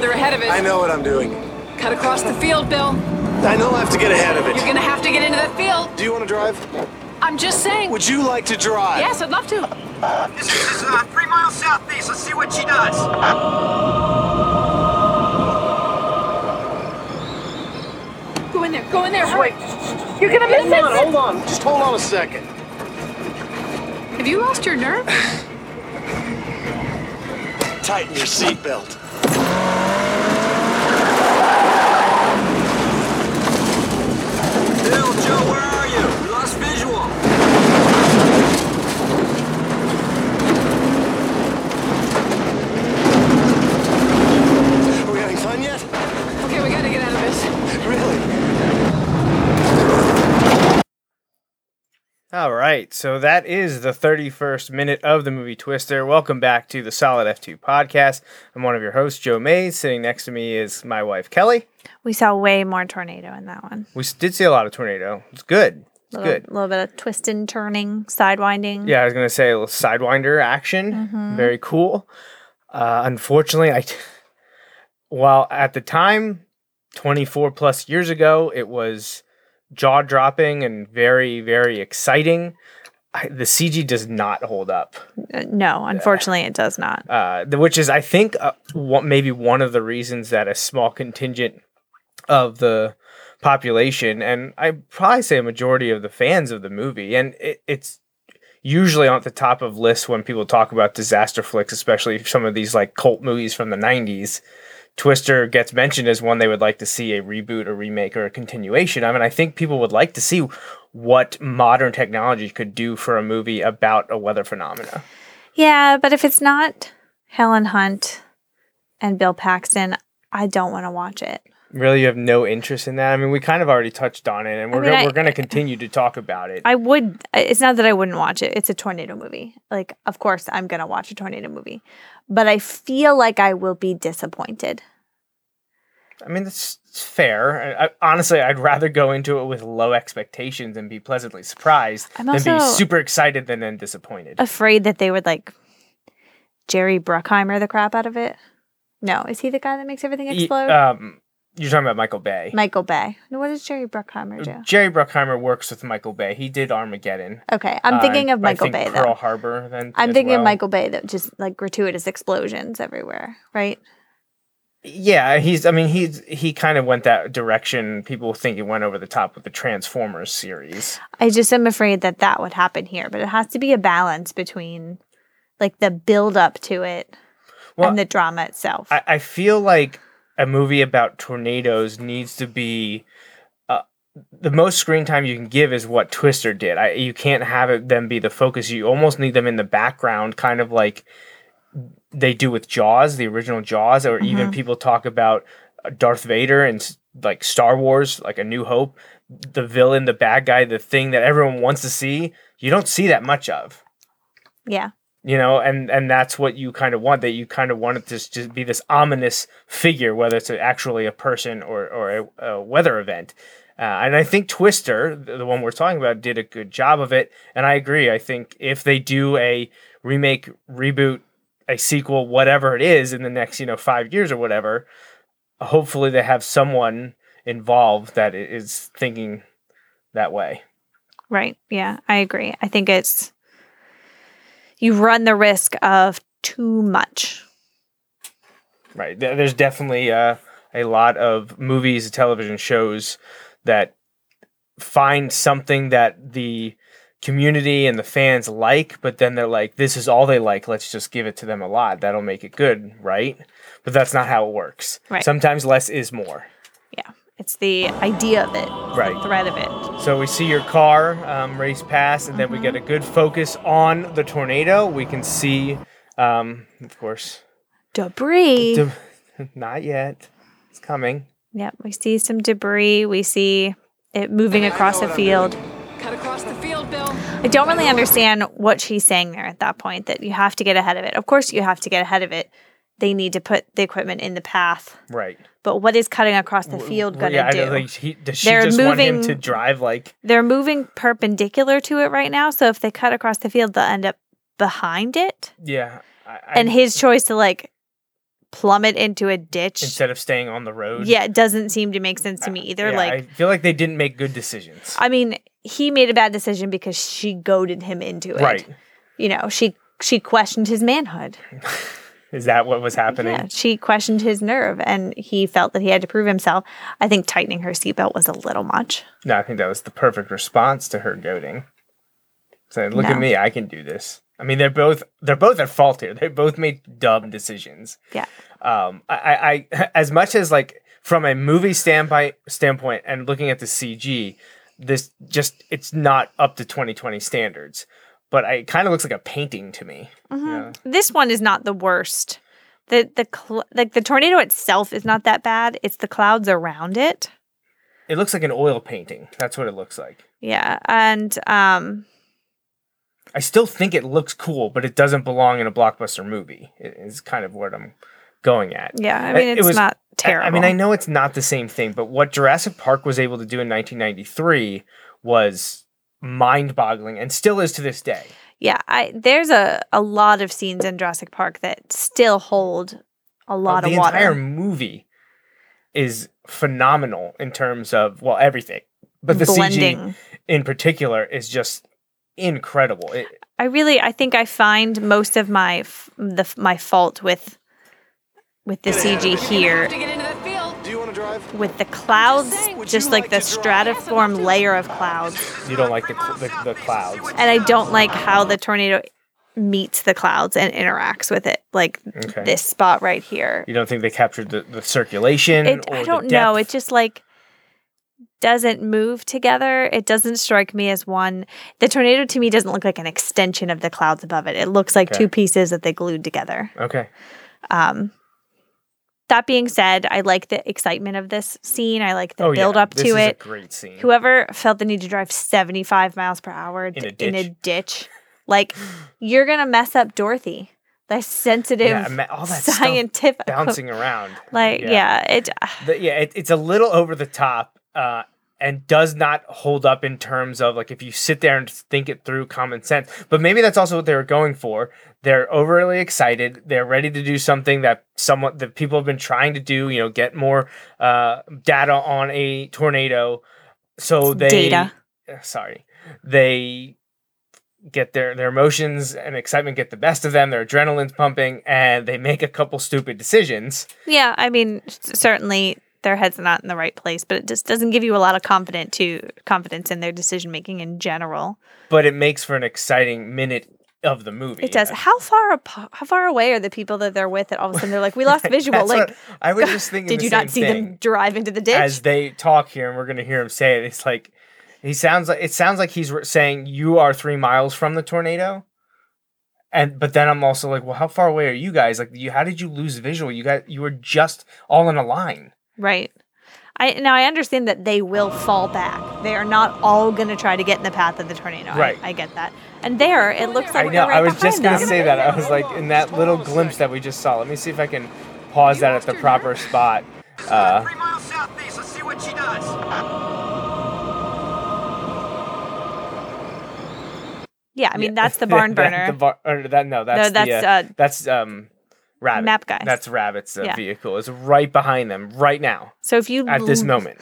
Further ahead of it. I know what I'm doing. Cut across the field, Bill. I know I have to get ahead of it. You're gonna have to get into that field. Do you want to drive? I'm just saying. Would you like to drive? Yes, I'd love to. This is uh, three miles southeast. Let's see what she does. Go in there. Go in there. Hurry. You're gonna miss Hold on, it. hold on. Just hold on a second. Have you lost your nerve? Tighten your seatbelt. Bill, Joe, where are you? We lost visual. Are we having fun yet? Okay, we gotta get out of this. Really? All right, so that is the 31st minute of the movie Twister. Welcome back to the Solid F2 podcast. I'm one of your hosts, Joe Mays. Sitting next to me is my wife, Kelly. We saw way more tornado in that one. We did see a lot of tornado. It's good. It's little, good. A little bit of twisting, turning, sidewinding. Yeah, I was gonna say a little sidewinder action. Mm-hmm. Very cool. Uh, unfortunately, I while at the time, 24 plus years ago, it was jaw dropping and very very exciting. I, the CG does not hold up. Uh, No, unfortunately, it does not. uh, the- which is I think uh, one, maybe one of the reasons that a small contingent of the population, and I probably say a majority of the fans of the movie, and it, it's usually on the top of lists when people talk about disaster flicks, especially some of these like cult movies from the '90s. Twister gets mentioned as one they would like to see a reboot, a remake, or a continuation of. And I think people would like to see what modern technology could do for a movie about a weather phenomena. Yeah, but if it's not Helen Hunt and Bill Paxton, I don't want to watch it. Really, you have no interest in that. I mean, we kind of already touched on it, and we're mean, go- I- we're going to continue to talk about it. I would. It's not that I wouldn't watch it. It's a tornado movie. Like, of course, I'm gonna watch a tornado movie, but I feel like I will be disappointed. I mean, that's it's fair. I, I, honestly, I'd rather go into it with low expectations and be pleasantly surprised I'm than be super excited than then disappointed. Afraid that they would like Jerry Bruckheimer the crap out of it. No, is he the guy that makes everything explode? um, you're talking about Michael Bay. Michael Bay. No, what does Jerry Bruckheimer do? Jerry Bruckheimer works with Michael Bay. He did Armageddon. Okay, I'm Uh, thinking of I Michael think Bay Pearl though. Harbor. Then I'm thinking well. of Michael Bay that just like gratuitous explosions everywhere, right? Yeah, he's. I mean, he's he kind of went that direction. People think he went over the top with the Transformers series. I just am afraid that that would happen here, but it has to be a balance between like the build up to it Well, and the drama itself. I, I feel like a movie about tornadoes needs to be uh, the most screen time you can give is what Twister did. I, you can't have it them be the focus. You almost need them in the background, kind of like they do with Jaws, the original Jaws, or even people talk about uh, Darth Vader and like Star Wars, like A New Hope. The villain, the bad guy, the thing that everyone wants to see, you don't see that much of. yeah. You know and and that's what you kind of want that you kind of want it to just be this ominous figure whether it's actually a person or or a, a weather event uh, and i think twister the one we're talking about did a good job of it and i agree i think if they do a remake reboot a sequel whatever it is in the next you know five years or whatever hopefully they have someone involved that is thinking that way Right. Yeah, I agree. I think it's you run the risk of too much. Right. There's definitely uh, a lot of movies, television shows that find something that the community and the fans like, but then they're like, this is all they like. Let's just give it to them a lot. That'll make it good, right? But that's not how it works. Right. Sometimes less is more. Yeah. It's the idea of it, Right. the threat of it. So we see your car um, race past, and then we get a good focus on the tornado. We can see, um, of course, Debris. de- not yet. It's coming. Yep, we see some debris. We see it moving across a field. Cut across the field, Bill. I don't really understand what she's saying there at that point that you have to get ahead of it. Of course, you have to get ahead of it. They need to put the equipment in the path. Right. But what is cutting across the field going to yeah, do? he, does she They're just want him to drive like They're moving perpendicular to it right now. So if they cut across the field, they'll end up behind it. yeah, I, I, and his choice to like plummet into a ditch, instead of staying on the road. yeah, it doesn't seem to make sense to me either. Yeah, like, I feel like they didn't make good decisions. I mean, he made a bad decision because she goaded him into it. right? You know, she she questioned his manhood. Is that what was happening? Yeah, she questioned his nerve, and he felt that he had to prove himself. I think tightening her seatbelt was a little much. No, I think that was the perfect response to her goading. Saying, "Look at me, I can do this." I mean, they're both they're both at fault here. They both made dumb decisions. Yeah, um I, I I as much as like from a movie standpoint standpoint and looking at the CG, this just it's not up to 2020 standards. But I, it kind of looks like a painting to me. Mm-hmm. Yeah. this one is not the worst. the the cl- like the tornado itself is not that bad. It's the clouds around it. It looks like an oil painting. That's what it looks like. Yeah, and um, I still think it looks cool, but it doesn't belong in a blockbuster movie. It is kind of what I'm going at. yeah, I mean it was- not terrible. I mean, I know it's not the same thing, but what Jurassic Park was able to do in 1993 was mind-boggling, and still is to this day. Yeah, I there's a a lot of scenes in Jurassic Park that still hold a lot of water. The entire movie is phenomenal in terms of well everything, but the Blending. CG in particular is just incredible. It, I really I think I find most of my f- the my fault with with the CG here with the clouds, saying, just like like the stratiform layer of clouds. you don't like the, the the clouds. And I don't like how the tornado meets the clouds and interacts with it. Like Okay. this spot right here. You don't think they captured the, the circulation? It, or I don't know. It just like doesn't move together. It doesn't strike me as one. The tornado to me doesn't look like an extension of the clouds above it. It looks like Okay. two pieces that they glued together. okay. Um, that being said, I like the excitement of this scene. I like the oh yeah, build up this to is it. A great scene. Whoever felt the need to drive 75 miles per hour In a d- in a ditch. ditch, like you're gonna mess up Dorothy. That sensitive, yeah, all that stuff scientific bouncing around. Like, yeah, it. The- yeah, it, it's a little over the top uh, and does not hold up in terms of like if you sit there and think it through common sense. But maybe that's also what they were going for. They're overly excited. They're ready to do something that someone that people have been trying to do. You know, get more uh, data on a tornado. So they Data. Sorry, they get their their emotions and excitement get the best of them. Their adrenaline's pumping, and they make a couple stupid decisions. Yeah, I mean, certainly their head's not in the right place, but it just doesn't give you a lot of confidence to confidence in their decision making in general. but it makes for an exciting minute of the movie. It does. How far apo- how far away are the people that they're with that all of a sudden they're like, we lost visual? Like, I was just thinking. did you not see them drive into the ditch? As they talk here, and we're gonna hear him say it. It's like he sounds like it sounds like he's saying you are three miles from the tornado. And but then I'm also like, well, how far away are you guys? Like, you how did you lose visual? You got you were just all in a line. Right. I now I understand that they will fall back. They are not all going to try to get in the path of the tornado. I- Right. I, get that. And there, it looks like I know. they're right I was just gonna say that. I was like, in that little glimpse that we just saw. Let me see if I can pause that at the proper spot. Uh, Three miles southeast. Let's see what she does. Yeah, I mean that's the barn burner. the bar, or that no, that's that's, the, uh, uh, that's um, rabbit. Map guys. That's rabbit's uh, Yeah. vehicle. It's right behind them right now so if you at this l- moment.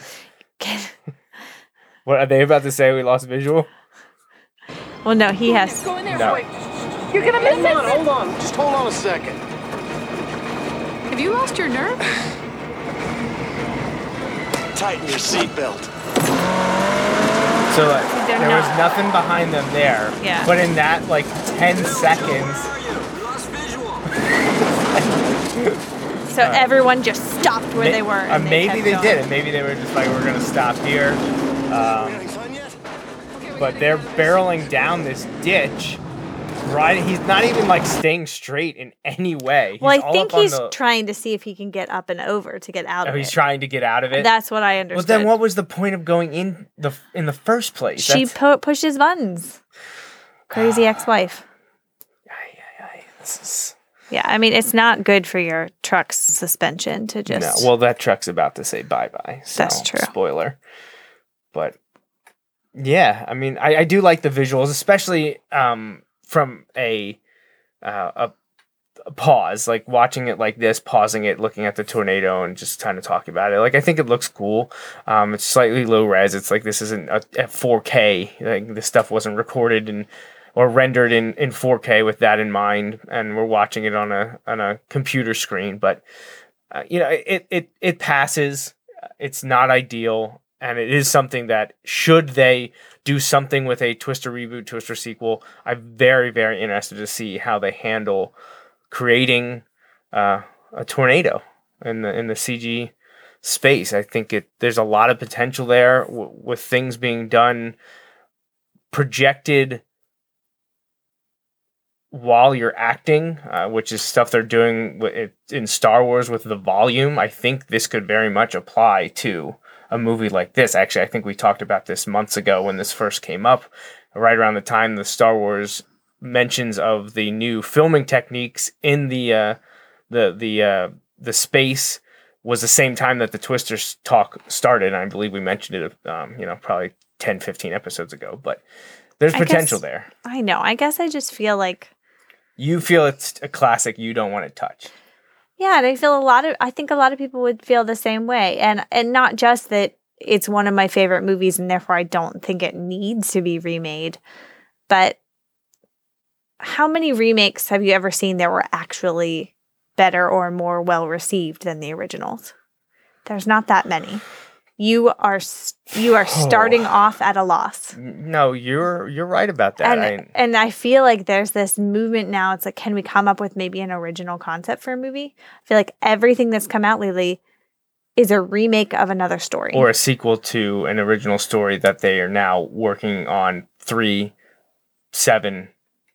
What are they about to say? We lost visual. well, no, he has. Go in there. No. Wait. You're gonna miss Hold on, it. hold on. Just hold on a second. Have you lost your nerve? Tighten your seatbelt. So like, they're there was not- nothing behind them there. Yeah. But in that like ten seconds, We lost visual. So everyone just stopped where may- they were. uh, maybe kept they did, and maybe they were just like, we're gonna stop here. Um, Having fun yet? but they're barreling down this ditch. Right, he's not even like staying straight in any way. Well, I think he's the- trying to see if he can get up and over to get out Oh, of he's it. trying to get out of it. That's what I well, understood. then what was the point of going in the in the first place? She pu- pushes buttons. Crazy ex-wife. Ay, ay, ay, this is- Yeah, I mean it's not good for your truck's suspension to No, just. well, that truck's about to say bye bye. So, That's true. Spoiler. But yeah, I mean, I, I do like the visuals, especially um, from a, uh, a a pause, like watching it like this, pausing it, looking at the tornado, and just kind of talking about it. Like I think it looks cool. Um, it's slightly low res. It's like this isn't a, at 4K. Like this stuff wasn't recorded and or rendered in, in 4K with that in mind, and we're watching it on a on a computer screen. But uh, you know, it it it passes. It's not ideal, and it is something that should they do something with a Twister reboot, Twister sequel, I'm very very interested to see how they handle creating uh, a tornado in the in the CG space. I think it there's a lot of potential there w- with things being done projected while you're acting, uh, which is stuff they're doing in Star Wars with the volume. I think this could very much apply to a movie like this. Actually, I think we talked about this months ago when this first came up, right around the time the Star Wars mentions of the new filming techniques in the uh, the the uh, the space was the same time that the Twisters talk started. And I believe we mentioned it, um, you know, probably 10, 15 episodes ago. But there's I potential guess- there. I know. I guess I just feel like You feel it's a classic you don't want to touch. yeah, and I feel a lot of I think a lot of people would feel the same way. And and not just that it's one of my favorite movies and therefore I don't think it needs to be remade, but how many remakes have you ever seen that were actually better or more well received than the originals? There's not that many. You are you are starting off at a loss. No, you're you're right about that. and I, and I feel like there's this movement now. It's like, can we come up with maybe an original concept for a movie? I feel like everything that's come out lately is a remake of another story. or a sequel to an original story that they are now working on three, seven,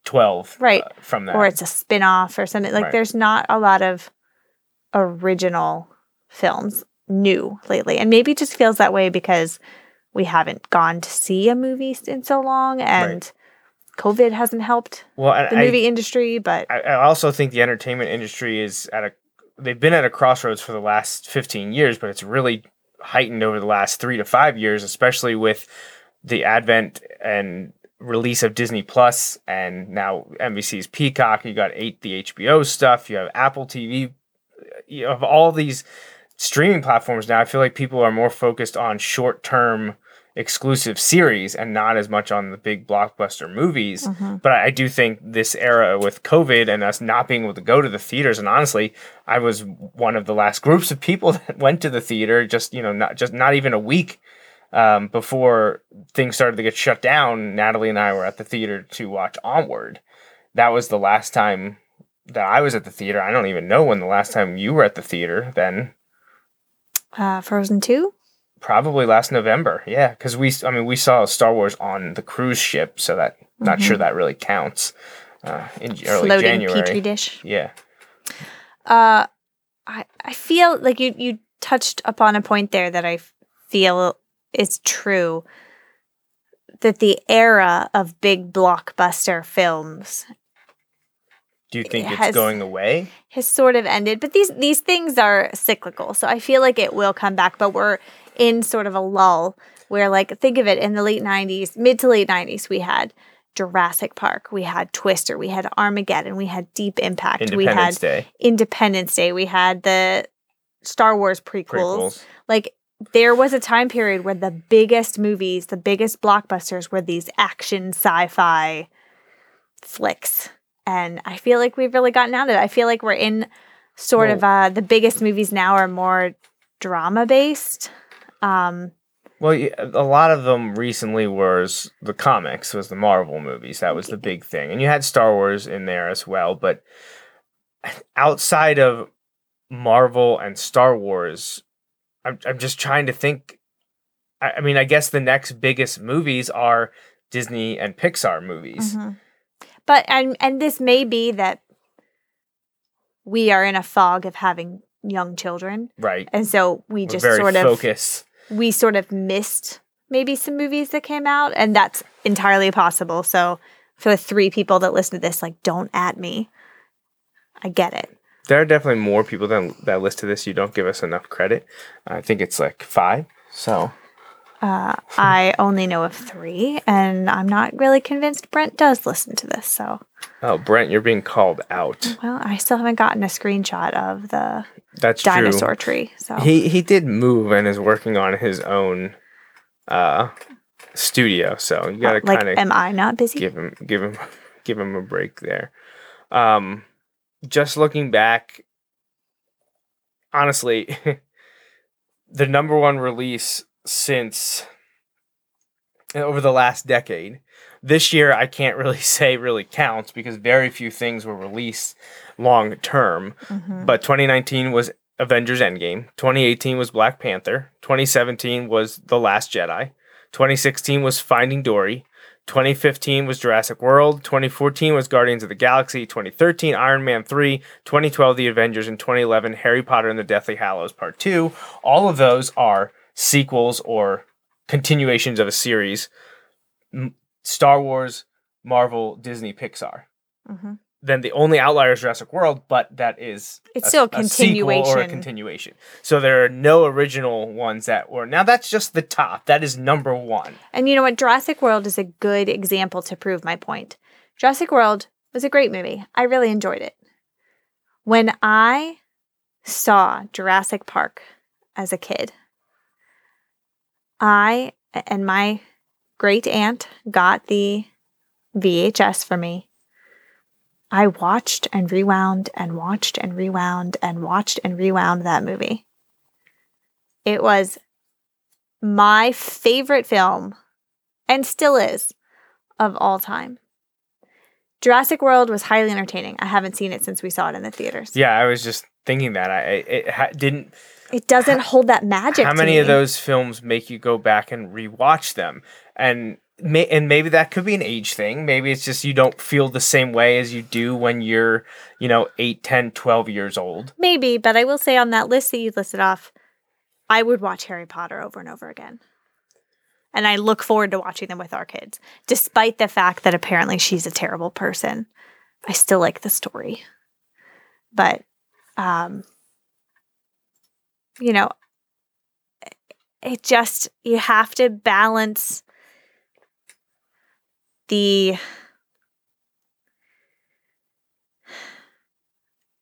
twelve, Right. uh, from that. or it's a spin-off or something. Like Right. there's not a lot of original films new lately. And maybe it just feels that way because we haven't gone to see a movie in so long and COVID hasn't helped well, the I- movie industry, but I, I also think the entertainment industry is at a they've been at a crossroads for the last 15 years but it's really heightened over the last three to five years especially with the advent and release of disney plus and now nbc's peacock. You got eight the hbo stuff. You have apple tv you have all these streaming platforms now i feel like people are more focused on short-term exclusive series and not as much on the big blockbuster movies. But I, I do think this era with COVID and us not being able to go to the theaters, and honestly, I was one of the last groups of people that went to the theater. Just you know, not just not even a week um, before things started to get shut down. Natalie and I were at the theater to watch Onward. That was the last time that I was at the theater. I don't even know when the last time you were at the theater. Then uh, Frozen 2? Probably last November, yeah, because we, I mean, we saw Star Wars on the cruise ship, so that not sure that really counts. Uh, in early Mm-hmm. Floating January, petri dish. yeah, Uh, I I feel like you you touched upon a point there that I feel is true that the era of big blockbuster films Do you think It it's going away? has sort of ended. But these these things are cyclical, so I feel like it will come back. But we're in sort of a lull where, like, think of it in the late '90s, mid to late '90s, we had Jurassic Park, we had Twister, we had Armageddon, we had Deep Impact, we had Independence Day Independence Day, we had the Star Wars prequels. prequels. Like there was a time period where the biggest movies, the biggest blockbusters were these action sci-fi flicks. And I feel like we've really gotten out of it. I feel like we're in sort of uh the biggest movies now are more drama based. Um Well, a lot of them recently was the comics, was the Marvel movies. That was the big thing, and you had Star Wars in there as well. But outside of Marvel and Star Wars, I'm I'm just trying to think. I, I mean, I guess the next biggest movies are Disney and Pixar movies. mhm. But and and this may be that we are in a fog of having young children. Right. And so we We're just sort of focused. we sort of missed maybe some movies that came out and that's entirely possible so for the three people that listen to this like don't at me i get it There are definitely more people than that listen to this. You don't give us enough credit. I think it's like five. So uh, i only know of three and i'm not really convinced brent does listen to this so Oh, Brent, you're being called out. well i still haven't gotten a screenshot of the That's dinosaur true. tree so He he did move and is working on his own uh studio, so you gotta like kind of am i not busy give him give him give him a break there. Um, just looking back, honestly, the number one release since over the last decade. This year, I can't really say really counts because very few things were released long term. Mhm. But 2019 was Avengers Endgame. 2018 was Black Panther. 2017 was The Last Jedi. 2016 was Finding Dory. 2015 was Jurassic World. 2014 was Guardians of the Galaxy. 2013 Iron Man 3. 2012 The Avengers. And 2011 Harry Potter and the Deathly Hallows Part 2. All of those are sequels or continuations of a series. M- Star Wars, Marvel, Disney, Pixar Mhm. then the only outlier is Jurassic World, but that is It's a- still a a sequel or a continuation. continuation. So there are no original ones that were. Now that's just the top. That is number one. And you know what? Jurassic World is a good example to prove my point. Jurassic World was a great movie. I really enjoyed it. When I saw Jurassic Park as a kid, I and my great aunt got the VHS for me. I watched and rewound and watched and rewound and watched and rewound that movie. It was my favorite film, and still is, of all time. Jurassic World was highly entertaining. I haven't seen it since we saw it in the theaters. Yeah, I was just thinking that. I it, ha- didn't. It doesn't hold that magic. How many of those films make you go back and rewatch them? And may, and maybe that could be an age thing. Maybe it's just you don't feel the same way as you do when you're, you know, 8, 10, 12 years old. Maybe, but I will say on that list that you listed off, I would watch Harry Potter over and over again. And I look forward to watching them with our kids. Despite the fact that apparently she's a terrible person, I still like the story. But, um, you know, it just, you have to balance the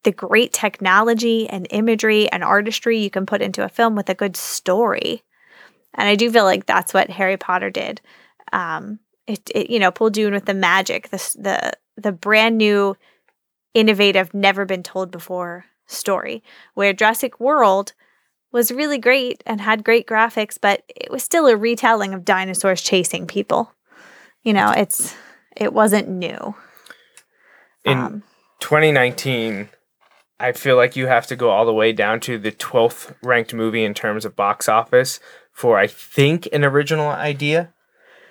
the great technology and imagery and artistry you can put into a film with a good story. And I do feel like that's what Harry Potter did. Um, it, it you know, in with the magic, the the the brand new, innovative, never been told before story. Where Jurassic World was really great and had great graphics, but it was still a retelling of dinosaurs chasing people. You know, it's it wasn't new. In Um, 2019, I feel like you have to go all the way down to the 12th ranked movie in terms of box office for, I think, an original idea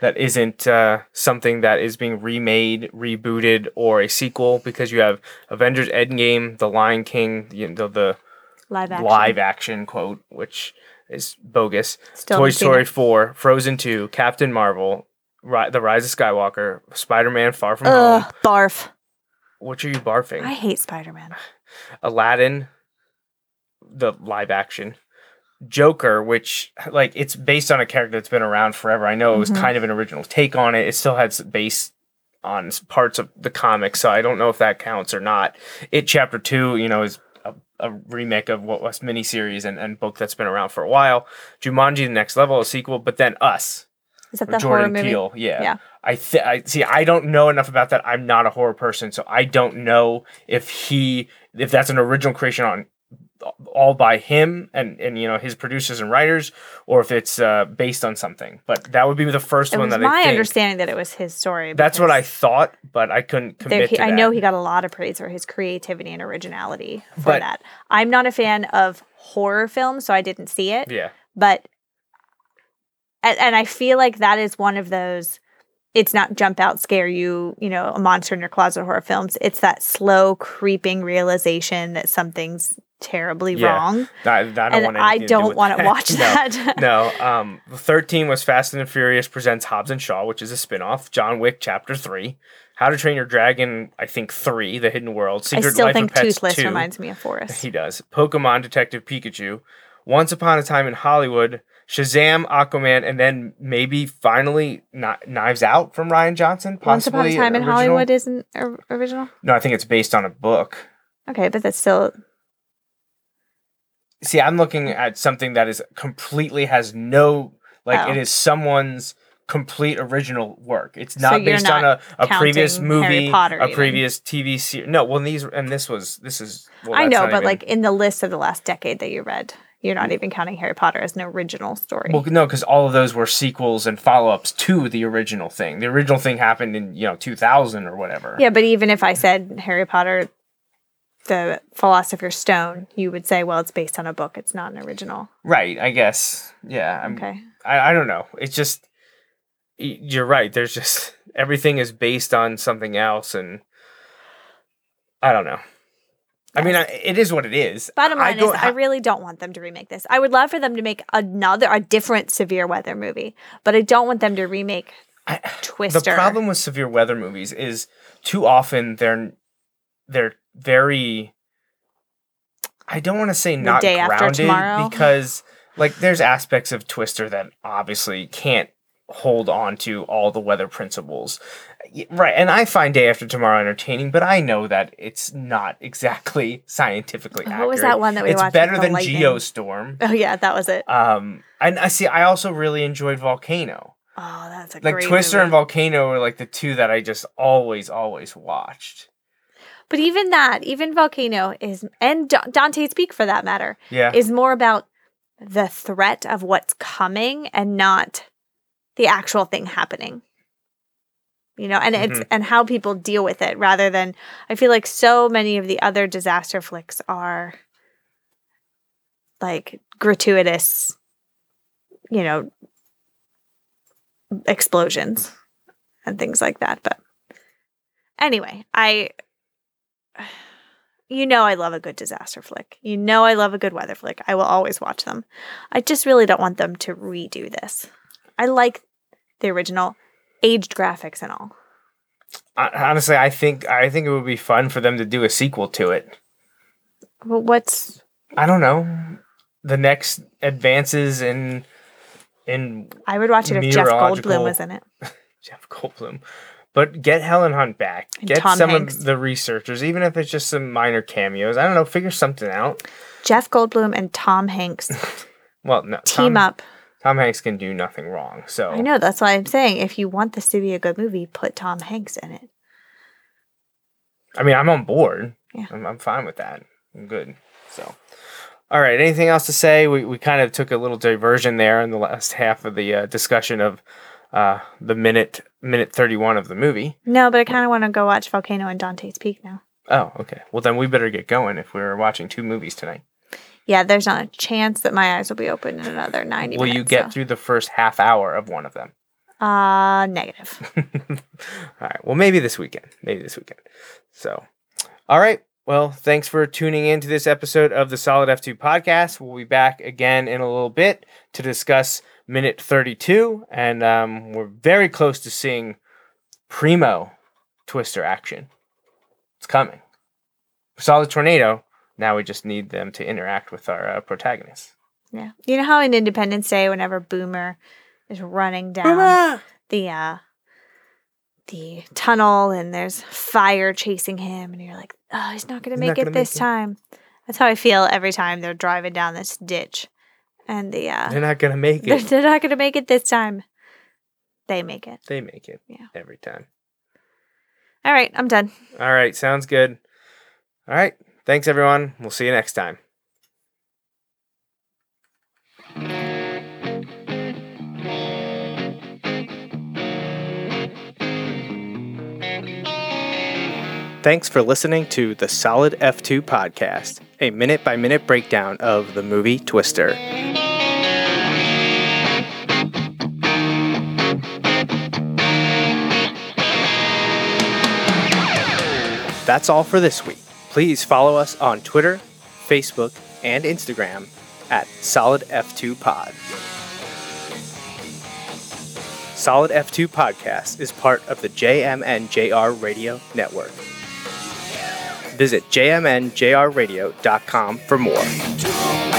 that isn't uh, something that is being remade, rebooted, or a sequel because you have Avengers Endgame, The Lion King, you know, the live action. live action quote, which is bogus. Still Toy Story it. 4, Frozen 2, Captain Marvel, Ri- The Rise of Skywalker, Spider Man Far From Ugh, Home. barf. What are you barfing? I hate Spider Man. Aladdin, the live action. Joker, which like it's based on a character that's been around forever. I know it was Mhm. kind of an original take on it. It still has base on parts of the comic, so I don't know if that counts or not. It Chapter Two, you know, is a, a remake of what was miniseries and, and book that's been around for a while. Jumanji: The Next Level, a sequel, but then Us, Is that the horror Jordan movie? Peele. Yeah. Yeah. I, th- I see. I don't know enough about that. I'm not a horror person, so I don't know if he if that's an original creation on all by him and and you know his producers and writers, or if it's uh, based on something. But that would be the first It one that my I think. understanding that it was his story. That's what I thought, but I couldn't commit he- I know he got a lot of praise for his creativity and originality for But- that. I'm not a fan of horror films, so I didn't see it. Yeah. But and, and I feel like that is one of those it's not jump out scare you, you know, a monster in your closet horror films. It's that slow creeping realization that something's terribly Yeah. wrong. I, I don't and want I to do don't with want to that. watch that. no. Um, 13 was Fast and the Furious presents Hobbs and Shaw, which is a spin-off. John Wick Chapter 3. How to Train Your Dragon, I think 3, The Hidden World. I Secret still Life think of Pets Toothless 2. reminds me of Forrest. He does. Pokemon Detective Pikachu. Once Upon a Time in Hollywood. Shazam, Aquaman, and then maybe finally Kni- Knives Out from Rian Johnson. Once Upon a possibly Time in. Hollywood isn't original. No, I think it's based on a book. Okay, but that's still See, I'm looking at something that is completely has no like Oh. it is someone's complete original work. It's not you're based on a, a previous movie, Potter a even. previous TV series. No, well these and this was this is. Well, I know, but even- like in the list of the last decade that you read, you're not mm. even counting Harry Potter as an original story. Well, no, because all of those were sequels and follow-ups to the original thing. The original thing happened in you know 2000 or whatever. yeah, but even if I said Harry Potter, the Philosopher's Stone, you would say, well, it's based on a book. It's not an original. Right. I guess. Yeah. I'm, Okay. I, I don't know. It's just you're right. There's just everything is based on something else, and I don't know. I mean, I, it is what it is. Bottom line don't is, I really don't want them to remake this. I would love for them to make another, a different severe weather movie, but I don't want them to remake I- Twister. The problem with severe weather movies is too often they're they're very. I don't want to say not grounded because like there's aspects of Twister that obviously can't hold on to all the weather principles. Right, and I find Day After Tomorrow entertaining, but I know that it's not exactly scientifically What accurate. was that one that we it's watched better than lightning? Geostorm. Oh yeah, that was it. Um, and I see. I also really enjoyed Volcano Oh, that's a like Twister movie. and Volcano were like the two that I just always, always watched. But even that, even Volcano is, and Dante's Peak for that matter, Yeah. is more about the threat of what's coming and not the actual thing happening. You know, and it's Mhm. and how people deal with it rather than I feel like so many of the other disaster flicks are like gratuitous, you know, explosions and things like that. But anyway, I you know I love a good disaster flick. You know I love a good weather flick. I will always watch them. I just really don't want them to redo this. I like the original aged graphics and all. Hon- Honestly, I think I think it would be fun for them to do a sequel to it. Well, what's I don't know. The next advances in in I would watch it if Jeff Goldblum was in it. Jeff Goldblum. But get Helen Hunt back. And get Tom some Hanks. of the researchers, even if it's just some minor cameos. I don't know. Figure something out. Jeff Goldblum and Tom Hanks Well, no. team Tom, up. Tom Hanks can do nothing wrong. So I know that's why I'm saying if you want this to be a good movie, put Tom Hanks in it. I mean, I'm on board. Yeah. I'm, I'm fine with that. I'm good. So, all right. Anything else to say? We, we kind of took a little diversion there in the last half of the uh, discussion of uh, the minute minute 31 of the movie. No, but I kind of want to go watch Volcano and Dante's Peak now. Oh, okay. Well, then we better get going if we're watching two movies tonight. Yeah, there's not a chance that my eyes will be open in another 90 Will minutes. you get so- through the first half hour of one of them? Uh, negative. all right. Well, maybe this weekend. Maybe this weekend. So, all right. Well, thanks for tuning in to this episode of the Solid F2 podcast. We'll be back again in a little bit to discuss minute 32, and um, we're very close to seeing primo twister action. It's coming. We saw the Tornado, now we just need them to interact with our uh, protagonists. Yeah. You know how in Independence Day, whenever Boomer is running down the uh the tunnel and there's fire chasing him and you're like, oh, he's not gonna He's make it this make it." time. That's how I feel every time they're driving down this ditch. And the uh They're not to make they're, it. they're not gonna make it this time. They make it. They make it Yeah. every time. All right, I'm done. All right, sounds good. All right, thanks everyone. We'll see you next time. Thanks for listening to the Solid F2 podcast, a minute by minute breakdown of the movie Twister. That's all for this week. Please follow us on Twitter, Facebook, and Instagram at Solid F2 Pod. Solid F2 Podcast is part of the JMNJR Radio Network. Visit jmnjrradio.com for more.